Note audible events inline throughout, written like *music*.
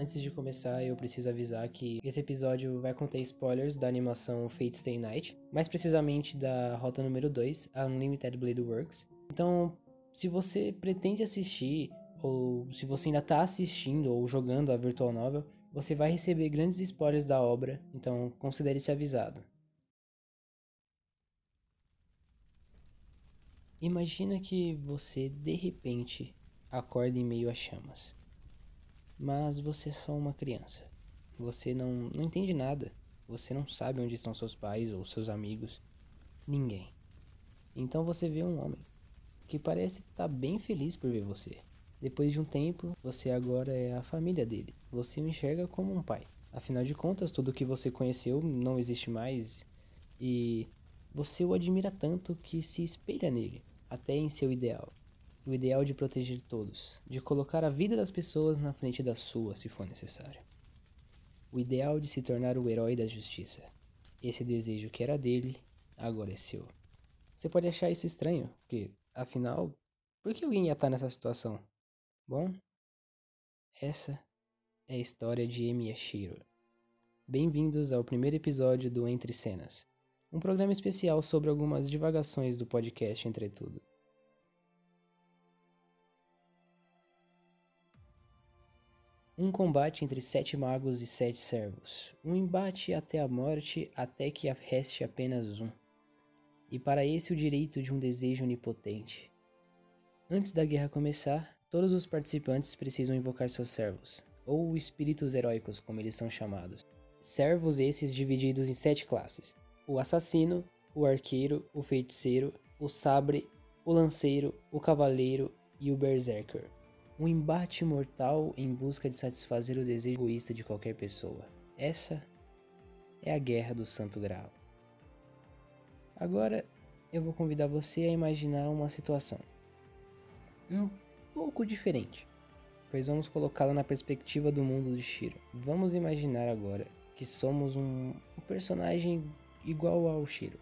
Antes de começar, eu preciso avisar que esse episódio vai conter spoilers da animação Fate Stay Night, mais precisamente da rota número 2, a Unlimited Blade Works. Então, se você pretende assistir, ou se você ainda está assistindo ou jogando a Virtual Novel, você vai receber grandes spoilers da obra, então considere-se avisado. Imagina que você de repente acorda em meio a chamas. Mas você é só uma criança. Você não, não entende nada. Você não sabe onde estão seus pais ou seus amigos. Ninguém. Então você vê um homem que parece estar tá bem feliz por ver você. Depois de um tempo, você agora é a família dele. Você o enxerga como um pai. Afinal de contas, tudo que você conheceu não existe mais e você o admira tanto que se espelha nele, até em seu ideal o ideal de proteger todos, de colocar a vida das pessoas na frente da sua, se for necessário. O ideal de se tornar o herói da justiça. Esse desejo que era dele, agora é seu. Você pode achar isso estranho, porque, afinal, por que alguém ia estar nessa situação? Bom, essa é a história de Emi Yashiro. Bem-vindos ao primeiro episódio do Entre Cenas, um programa especial sobre algumas divagações do podcast Entretudo. Um combate entre sete magos e sete servos. Um embate até a morte, até que reste apenas um. E para esse o direito de um desejo onipotente. Antes da guerra começar, todos os participantes precisam invocar seus servos, ou espíritos heróicos, como eles são chamados. Servos esses divididos em sete classes: o assassino, o arqueiro, o feiticeiro, o sabre, o lanceiro, o cavaleiro e o berserker um embate mortal em busca de satisfazer o desejo egoísta de qualquer pessoa. Essa é a guerra do Santo Graal. Agora eu vou convidar você a imaginar uma situação um pouco diferente, pois vamos colocá-la na perspectiva do mundo de Shiro. Vamos imaginar agora que somos um, um personagem igual ao Shiro,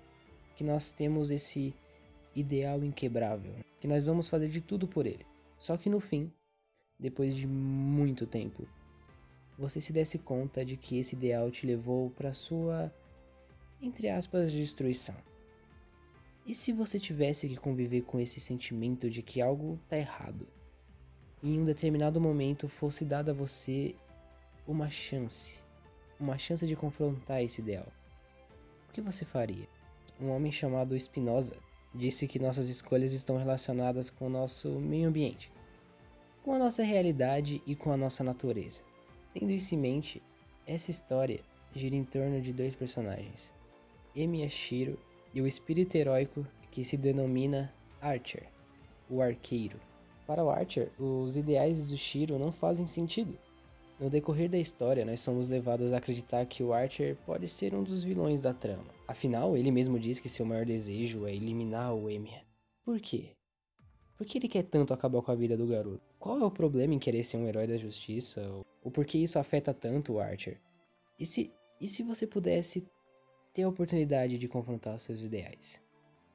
que nós temos esse ideal inquebrável, que nós vamos fazer de tudo por ele. Só que no fim, depois de muito tempo, você se desse conta de que esse ideal te levou para sua, entre aspas, destruição. E se você tivesse que conviver com esse sentimento de que algo tá errado, e em um determinado momento fosse dada a você uma chance, uma chance de confrontar esse ideal, o que você faria? Um homem chamado Spinoza disse que nossas escolhas estão relacionadas com o nosso meio ambiente com a nossa realidade e com a nossa natureza. Tendo isso em mente, essa história gira em torno de dois personagens, Emi e o espírito heróico que se denomina Archer, o arqueiro. Para o Archer, os ideais do Shiro não fazem sentido. No decorrer da história, nós somos levados a acreditar que o Archer pode ser um dos vilões da trama. Afinal, ele mesmo diz que seu maior desejo é eliminar o Emiya. Por quê? Por que ele quer tanto acabar com a vida do garoto? Qual é o problema em querer ser um herói da justiça? Ou por que isso afeta tanto o Archer? E se, e se você pudesse ter a oportunidade de confrontar seus ideais?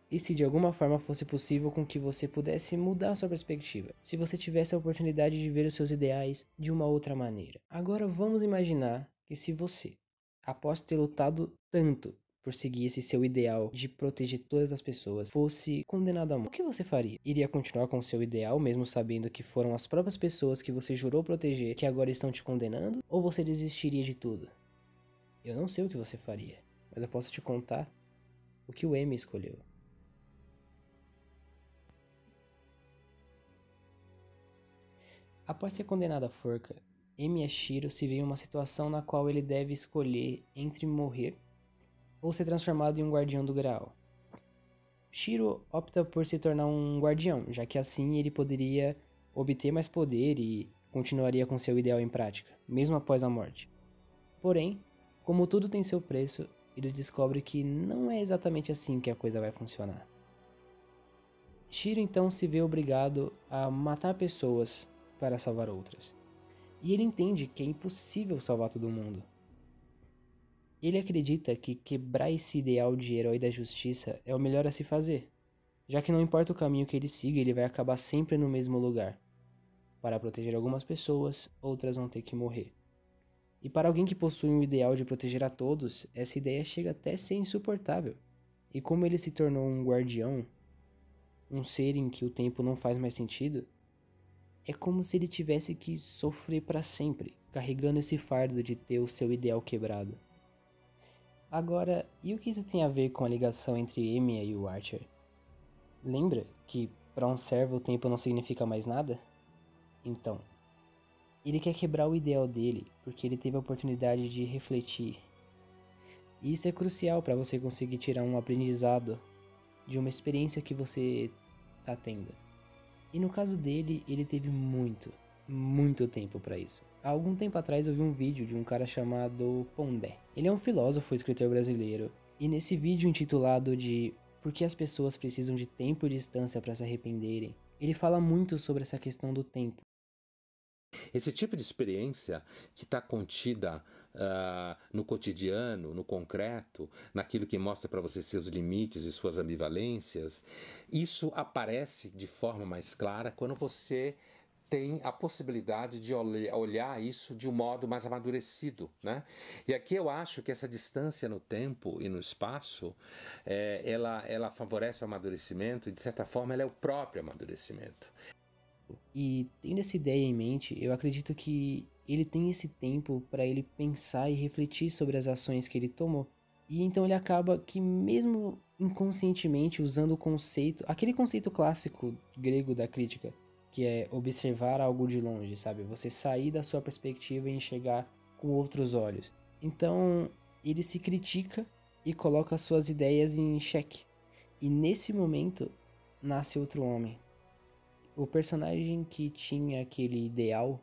E se de alguma forma fosse possível com que você pudesse mudar sua perspectiva? Se você tivesse a oportunidade de ver os seus ideais de uma outra maneira? Agora vamos imaginar que se você, após ter lutado tanto por seguir esse seu ideal de proteger todas as pessoas, fosse condenado à morte, o que você faria? Iria continuar com o seu ideal, mesmo sabendo que foram as próprias pessoas que você jurou proteger que agora estão te condenando? Ou você desistiria de tudo? Eu não sei o que você faria, mas eu posso te contar o que o M escolheu. Após ser condenado à forca, M Ashiro se vê em uma situação na qual ele deve escolher entre morrer ou ser transformado em um guardião do Graal. Shiro opta por se tornar um guardião, já que assim ele poderia obter mais poder e continuaria com seu ideal em prática, mesmo após a morte. Porém, como tudo tem seu preço, ele descobre que não é exatamente assim que a coisa vai funcionar. Shiro então se vê obrigado a matar pessoas para salvar outras. E ele entende que é impossível salvar todo mundo. Ele acredita que quebrar esse ideal de herói da justiça é o melhor a se fazer, já que não importa o caminho que ele siga, ele vai acabar sempre no mesmo lugar. Para proteger algumas pessoas, outras vão ter que morrer. E para alguém que possui um ideal de proteger a todos, essa ideia chega até a ser insuportável. E como ele se tornou um guardião, um ser em que o tempo não faz mais sentido, é como se ele tivesse que sofrer para sempre, carregando esse fardo de ter o seu ideal quebrado. Agora, e o que isso tem a ver com a ligação entre Emilia e o Archer? Lembra que para um servo o tempo não significa mais nada? Então, ele quer quebrar o ideal dele porque ele teve a oportunidade de refletir. E isso é crucial para você conseguir tirar um aprendizado de uma experiência que você está tendo. E no caso dele, ele teve muito, muito tempo para isso. Há algum tempo atrás eu vi um vídeo de um cara chamado Pondé. Ele é um filósofo e escritor brasileiro. E nesse vídeo intitulado de Por que as pessoas precisam de tempo e distância para se arrependerem, ele fala muito sobre essa questão do tempo. Esse tipo de experiência que está contida uh, no cotidiano, no concreto, naquilo que mostra para você seus limites e suas ambivalências, isso aparece de forma mais clara quando você tem a possibilidade de olhar isso de um modo mais amadurecido, né? E aqui eu acho que essa distância no tempo e no espaço, é, ela, ela favorece o amadurecimento e de certa forma ela é o próprio amadurecimento. E tendo essa ideia em mente, eu acredito que ele tem esse tempo para ele pensar e refletir sobre as ações que ele tomou. E então ele acaba que mesmo inconscientemente usando o conceito, aquele conceito clássico grego da crítica, que é observar algo de longe, sabe? Você sair da sua perspectiva e enxergar com outros olhos. Então, ele se critica e coloca suas ideias em xeque. E nesse momento nasce outro homem. O personagem que tinha aquele ideal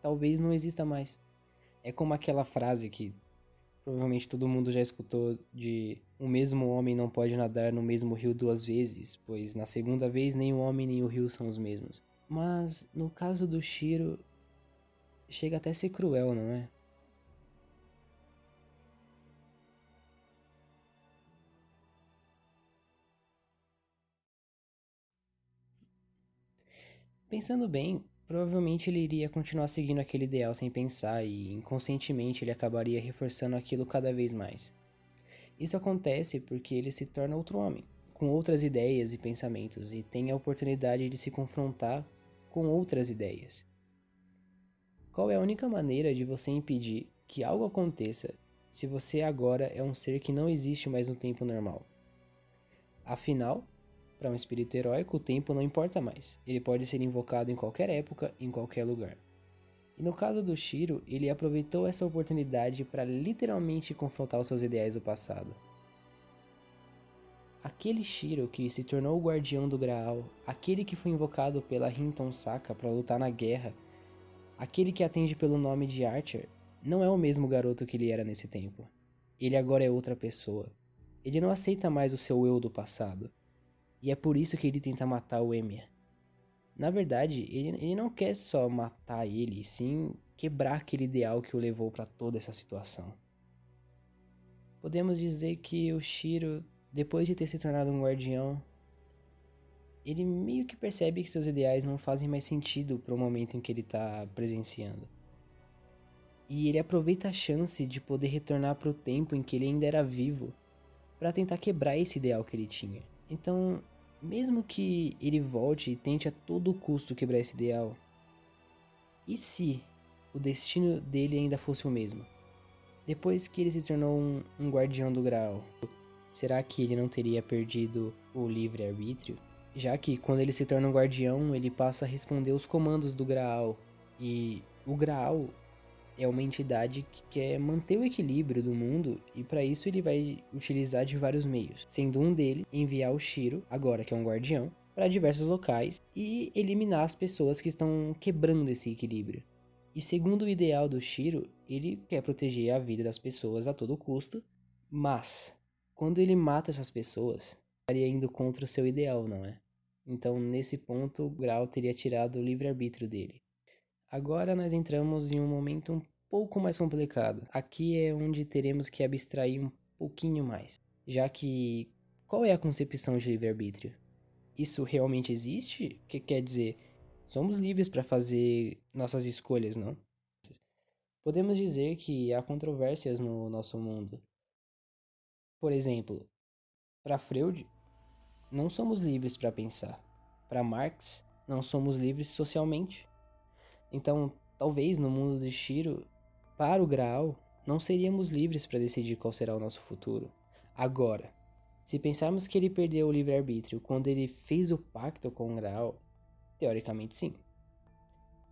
talvez não exista mais. É como aquela frase que provavelmente todo mundo já escutou de o mesmo homem não pode nadar no mesmo rio duas vezes, pois na segunda vez nem o homem nem o rio são os mesmos. Mas no caso do Shiro, chega até a ser cruel, não é? Pensando bem, Provavelmente ele iria continuar seguindo aquele ideal sem pensar e inconscientemente ele acabaria reforçando aquilo cada vez mais. Isso acontece porque ele se torna outro homem, com outras ideias e pensamentos e tem a oportunidade de se confrontar com outras ideias. Qual é a única maneira de você impedir que algo aconteça se você agora é um ser que não existe mais no tempo normal? Afinal, para um espírito heróico, o tempo não importa mais. Ele pode ser invocado em qualquer época, em qualquer lugar. E no caso do Shiro, ele aproveitou essa oportunidade para literalmente confrontar os seus ideais do passado. Aquele Shiro que se tornou o guardião do Graal, aquele que foi invocado pela Hinton Saka para lutar na guerra, aquele que atende pelo nome de Archer, não é o mesmo garoto que ele era nesse tempo. Ele agora é outra pessoa. Ele não aceita mais o seu eu do passado. E é por isso que ele tenta matar o Emir. Na verdade, ele, ele não quer só matar ele, sim quebrar aquele ideal que o levou para toda essa situação. Podemos dizer que o Shiro, depois de ter se tornado um guardião, ele meio que percebe que seus ideais não fazem mais sentido para o momento em que ele está presenciando. E ele aproveita a chance de poder retornar para o tempo em que ele ainda era vivo para tentar quebrar esse ideal que ele tinha. Então, mesmo que ele volte e tente a todo custo quebrar esse ideal, e se o destino dele ainda fosse o mesmo? Depois que ele se tornou um, um guardião do Graal, será que ele não teria perdido o livre-arbítrio? Já que quando ele se torna um guardião, ele passa a responder os comandos do Graal. E o Graal é uma entidade que quer manter o equilíbrio do mundo e para isso ele vai utilizar de vários meios, sendo um deles enviar o Shiro, agora que é um guardião, para diversos locais e eliminar as pessoas que estão quebrando esse equilíbrio. E segundo o ideal do Shiro, ele quer proteger a vida das pessoas a todo custo, mas quando ele mata essas pessoas, estaria indo contra o seu ideal, não é? Então, nesse ponto, o Grau teria tirado o livre-arbítrio dele. Agora nós entramos em um momento um pouco mais complicado. Aqui é onde teremos que abstrair um pouquinho mais, já que qual é a concepção de livre-arbítrio? Isso realmente existe? O que quer dizer? Somos livres para fazer nossas escolhas, não? Podemos dizer que há controvérsias no nosso mundo. Por exemplo, para Freud, não somos livres para pensar. Para Marx, não somos livres socialmente. Então, talvez no mundo de Shiro, para o Graal, não seríamos livres para decidir qual será o nosso futuro. Agora, se pensarmos que ele perdeu o livre-arbítrio quando ele fez o pacto com o Graal, teoricamente sim.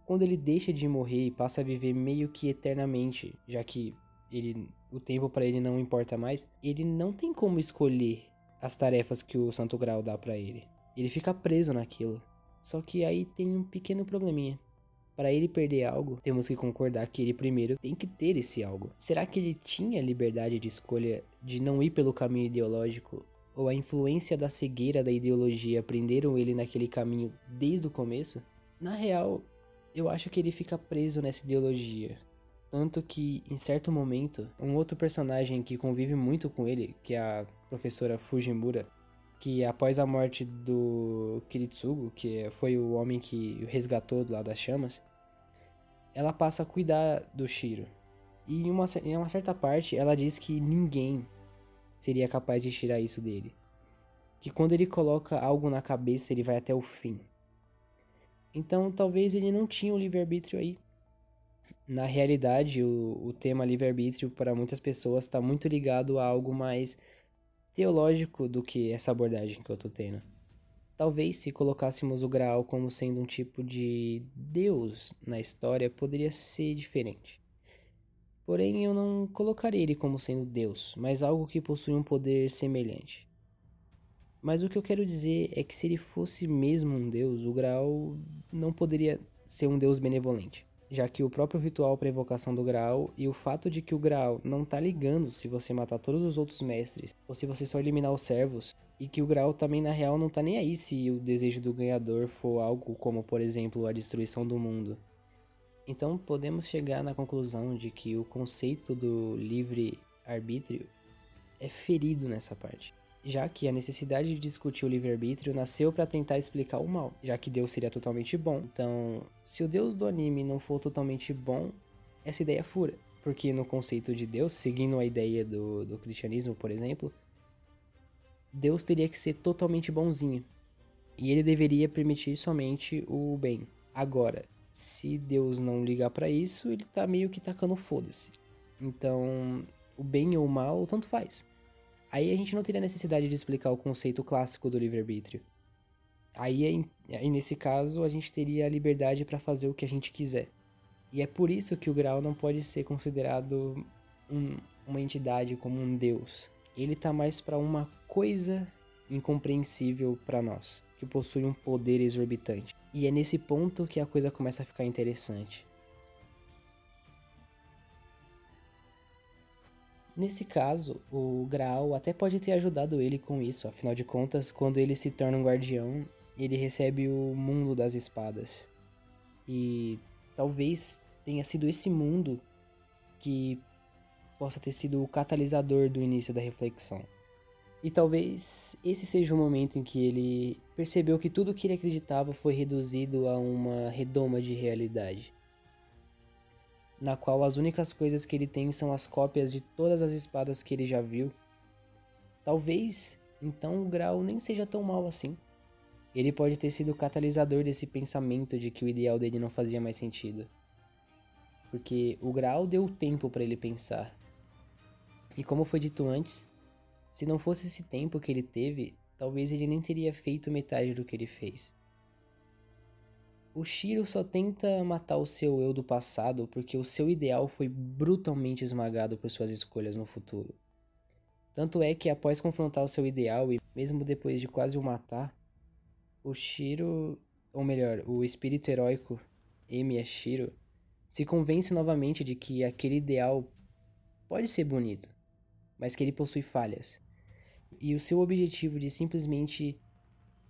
Quando ele deixa de morrer e passa a viver meio que eternamente, já que ele, o tempo para ele não importa mais, ele não tem como escolher as tarefas que o Santo Graal dá para ele. Ele fica preso naquilo. Só que aí tem um pequeno probleminha. Para ele perder algo, temos que concordar que ele primeiro tem que ter esse algo. Será que ele tinha liberdade de escolha de não ir pelo caminho ideológico? Ou a influência da cegueira da ideologia prenderam ele naquele caminho desde o começo? Na real, eu acho que ele fica preso nessa ideologia. Tanto que, em certo momento, um outro personagem que convive muito com ele, que é a professora Fujimura, que após a morte do Kiritsugo, que foi o homem que o resgatou lá das chamas, ela passa a cuidar do Shiro. E em uma, em uma certa parte, ela diz que ninguém seria capaz de tirar isso dele. Que quando ele coloca algo na cabeça, ele vai até o fim. Então, talvez ele não tinha o livre-arbítrio aí. Na realidade, o, o tema livre-arbítrio para muitas pessoas está muito ligado a algo mais teológico do que essa abordagem que eu tô tendo. Talvez se colocássemos o Graal como sendo um tipo de Deus na história, poderia ser diferente. Porém, eu não colocaria ele como sendo Deus, mas algo que possui um poder semelhante. Mas o que eu quero dizer é que se ele fosse mesmo um Deus, o Graal não poderia ser um Deus benevolente já que o próprio ritual para evocação do Graal e o fato de que o Graal não tá ligando se você matar todos os outros mestres ou se você só eliminar os servos, e que o Graal também na real não tá nem aí se o desejo do ganhador for algo como, por exemplo, a destruição do mundo. Então podemos chegar na conclusão de que o conceito do livre arbítrio é ferido nessa parte já que a necessidade de discutir o livre-arbítrio nasceu para tentar explicar o mal, já que Deus seria totalmente bom. Então, se o Deus do anime não for totalmente bom, essa ideia fura. Porque no conceito de Deus, seguindo a ideia do, do cristianismo, por exemplo, Deus teria que ser totalmente bonzinho. E ele deveria permitir somente o bem. Agora, se Deus não ligar para isso, ele tá meio que tacando foda-se. Então, o bem ou o mal, tanto faz. Aí a gente não teria necessidade de explicar o conceito clássico do livre-arbítrio. Aí, aí, nesse caso, a gente teria a liberdade para fazer o que a gente quiser. E é por isso que o Graal não pode ser considerado um, uma entidade como um deus. Ele tá mais para uma coisa incompreensível para nós, que possui um poder exorbitante. E é nesse ponto que a coisa começa a ficar interessante. Nesse caso, o Graal até pode ter ajudado ele com isso, afinal de contas, quando ele se torna um guardião, ele recebe o mundo das espadas. E talvez tenha sido esse mundo que possa ter sido o catalisador do início da reflexão. E talvez esse seja o momento em que ele percebeu que tudo o que ele acreditava foi reduzido a uma redoma de realidade na qual as únicas coisas que ele tem são as cópias de todas as espadas que ele já viu. Talvez, então, o Grau nem seja tão mal assim. Ele pode ter sido o catalisador desse pensamento de que o ideal dele não fazia mais sentido. Porque o Grau deu tempo para ele pensar. E como foi dito antes, se não fosse esse tempo que ele teve, talvez ele nem teria feito metade do que ele fez. O Shiro só tenta matar o seu eu do passado porque o seu ideal foi brutalmente esmagado por suas escolhas no futuro. Tanto é que após confrontar o seu ideal e mesmo depois de quase o matar, o Shiro, ou melhor, o espírito heróico Emi Shiro, se convence novamente de que aquele ideal pode ser bonito, mas que ele possui falhas. E o seu objetivo de simplesmente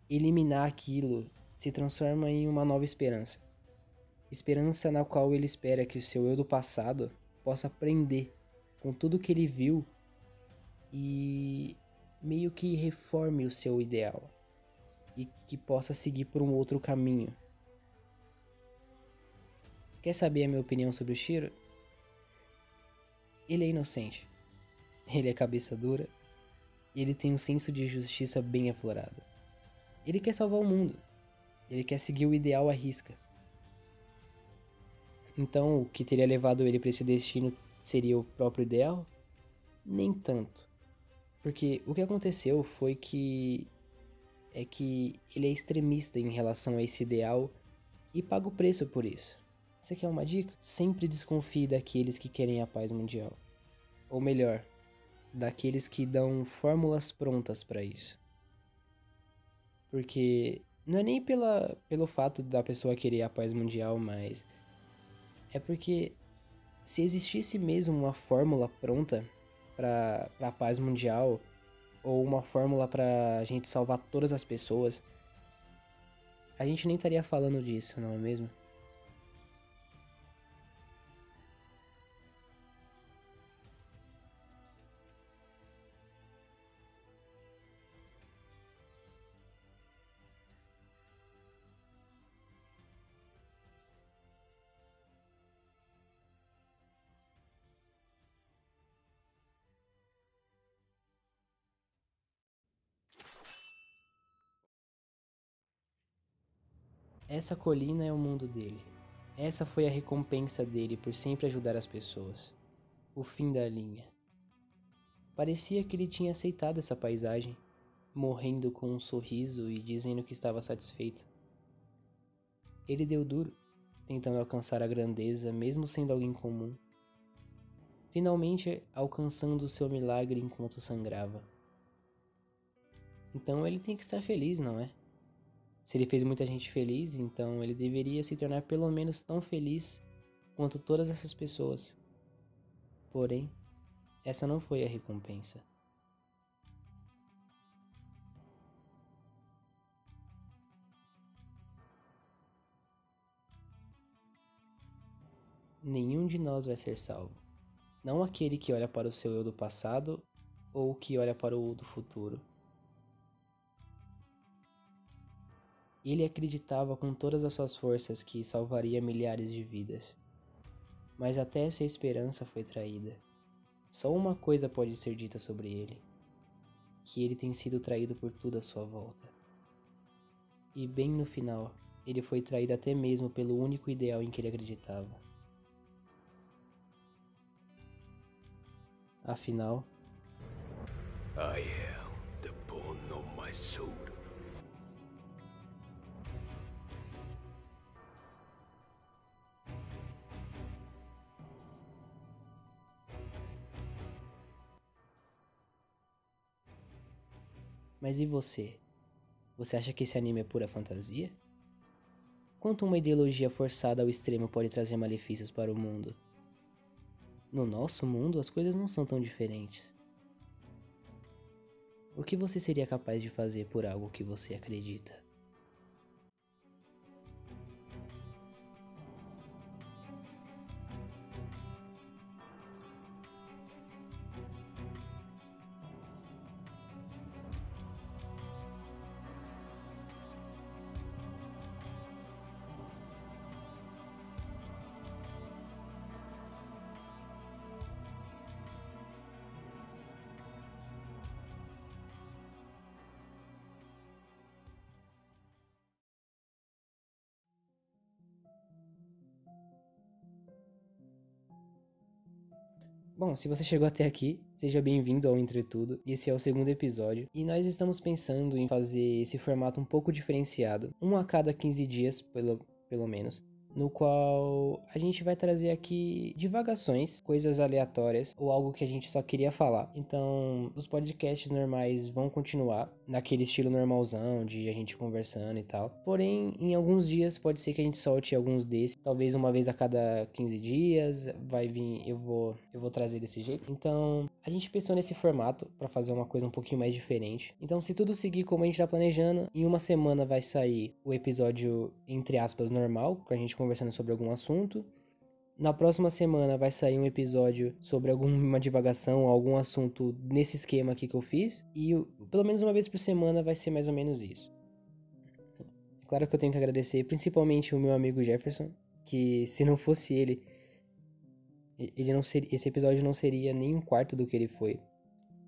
eliminar aquilo se transforma em uma nova esperança. Esperança na qual ele espera que o seu eu do passado possa aprender com tudo que ele viu e meio que reforme o seu ideal e que possa seguir por um outro caminho. Quer saber a minha opinião sobre o Shiro? ele é inocente. Ele é cabeça dura. Ele tem um senso de justiça bem aflorado. Ele quer salvar o mundo. Ele quer seguir o ideal à risca. Então, o que teria levado ele para esse destino seria o próprio ideal? Nem tanto. Porque o que aconteceu foi que é que ele é extremista em relação a esse ideal e paga o preço por isso. Você quer uma dica? Sempre desconfie daqueles que querem a paz mundial. Ou melhor, daqueles que dão fórmulas prontas para isso. Porque não é nem pela, pelo fato da pessoa querer a paz mundial, mas é porque se existisse mesmo uma fórmula pronta para a paz mundial ou uma fórmula para a gente salvar todas as pessoas, a gente nem estaria falando disso, não é mesmo? Essa colina é o mundo dele. Essa foi a recompensa dele por sempre ajudar as pessoas. O fim da linha. Parecia que ele tinha aceitado essa paisagem, morrendo com um sorriso e dizendo que estava satisfeito. Ele deu duro, tentando alcançar a grandeza, mesmo sendo alguém comum. Finalmente alcançando seu milagre enquanto sangrava. Então ele tem que estar feliz, não é? Se ele fez muita gente feliz, então ele deveria se tornar pelo menos tão feliz quanto todas essas pessoas. Porém, essa não foi a recompensa. Nenhum de nós vai ser salvo. Não aquele que olha para o seu eu do passado ou que olha para o do futuro Ele acreditava com todas as suas forças que salvaria milhares de vidas. Mas até essa esperança foi traída. Só uma coisa pode ser dita sobre ele: que ele tem sido traído por tudo à sua volta. E bem no final, ele foi traído até mesmo pelo único ideal em que ele acreditava. Afinal, I am the bone of my soul. Mas e você? Você acha que esse anime é pura fantasia? Quanto uma ideologia forçada ao extremo pode trazer malefícios para o mundo? No nosso mundo, as coisas não são tão diferentes. O que você seria capaz de fazer por algo que você acredita? Bom, se você chegou até aqui, seja bem-vindo ao Entretudo. Esse é o segundo episódio e nós estamos pensando em fazer esse formato um pouco diferenciado, um a cada 15 dias, pelo, pelo menos, no qual a gente vai trazer aqui divagações, coisas aleatórias ou algo que a gente só queria falar. Então, os podcasts normais vão continuar naquele estilo normalzão de a gente conversando e tal. Porém, em alguns dias pode ser que a gente solte alguns desses, talvez uma vez a cada 15 dias, vai vir, eu vou eu vou trazer desse jeito. Então, a gente pensou nesse formato para fazer uma coisa um pouquinho mais diferente. Então, se tudo seguir como a gente tá planejando, em uma semana vai sair o episódio entre aspas normal, com a gente conversando sobre algum assunto. Na próxima semana vai sair um episódio sobre alguma divagação, algum assunto nesse esquema aqui que eu fiz. E pelo menos uma vez por semana vai ser mais ou menos isso. Claro que eu tenho que agradecer principalmente o meu amigo Jefferson, que se não fosse ele, ele não seria, esse episódio não seria nem um quarto do que ele foi.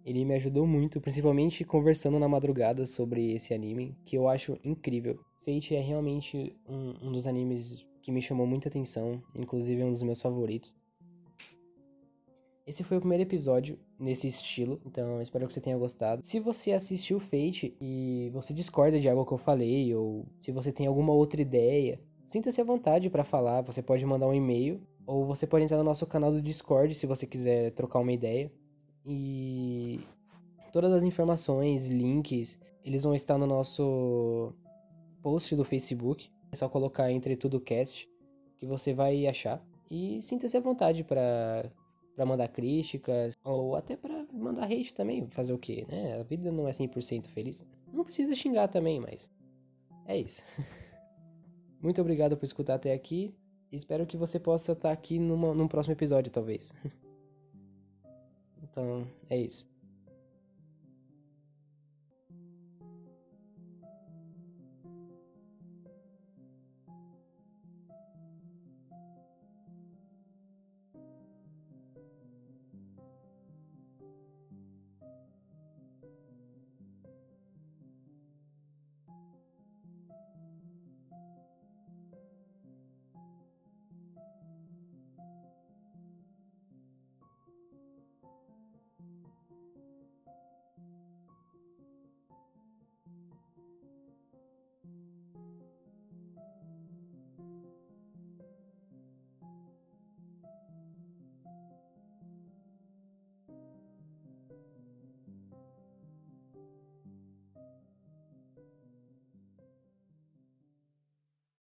Ele me ajudou muito, principalmente conversando na madrugada sobre esse anime, que eu acho incrível. Fate é realmente um, um dos animes que me chamou muita atenção, inclusive é um dos meus favoritos. Esse foi o primeiro episódio nesse estilo, então espero que você tenha gostado. Se você assistiu Fate e você discorda de algo que eu falei, ou se você tem alguma outra ideia, sinta-se à vontade para falar. Você pode mandar um e-mail, ou você pode entrar no nosso canal do Discord se você quiser trocar uma ideia. E todas as informações, links, eles vão estar no nosso post do Facebook. É só colocar Entre Tudo Cast que você vai achar. E sinta-se à vontade para para mandar críticas, ou até para mandar hate também, fazer o quê, né? A vida não é 100% feliz. Não precisa xingar também, mas é isso. *laughs* Muito obrigado por escutar até aqui. Espero que você possa estar aqui numa, num próximo episódio, talvez. *laughs* então, é isso.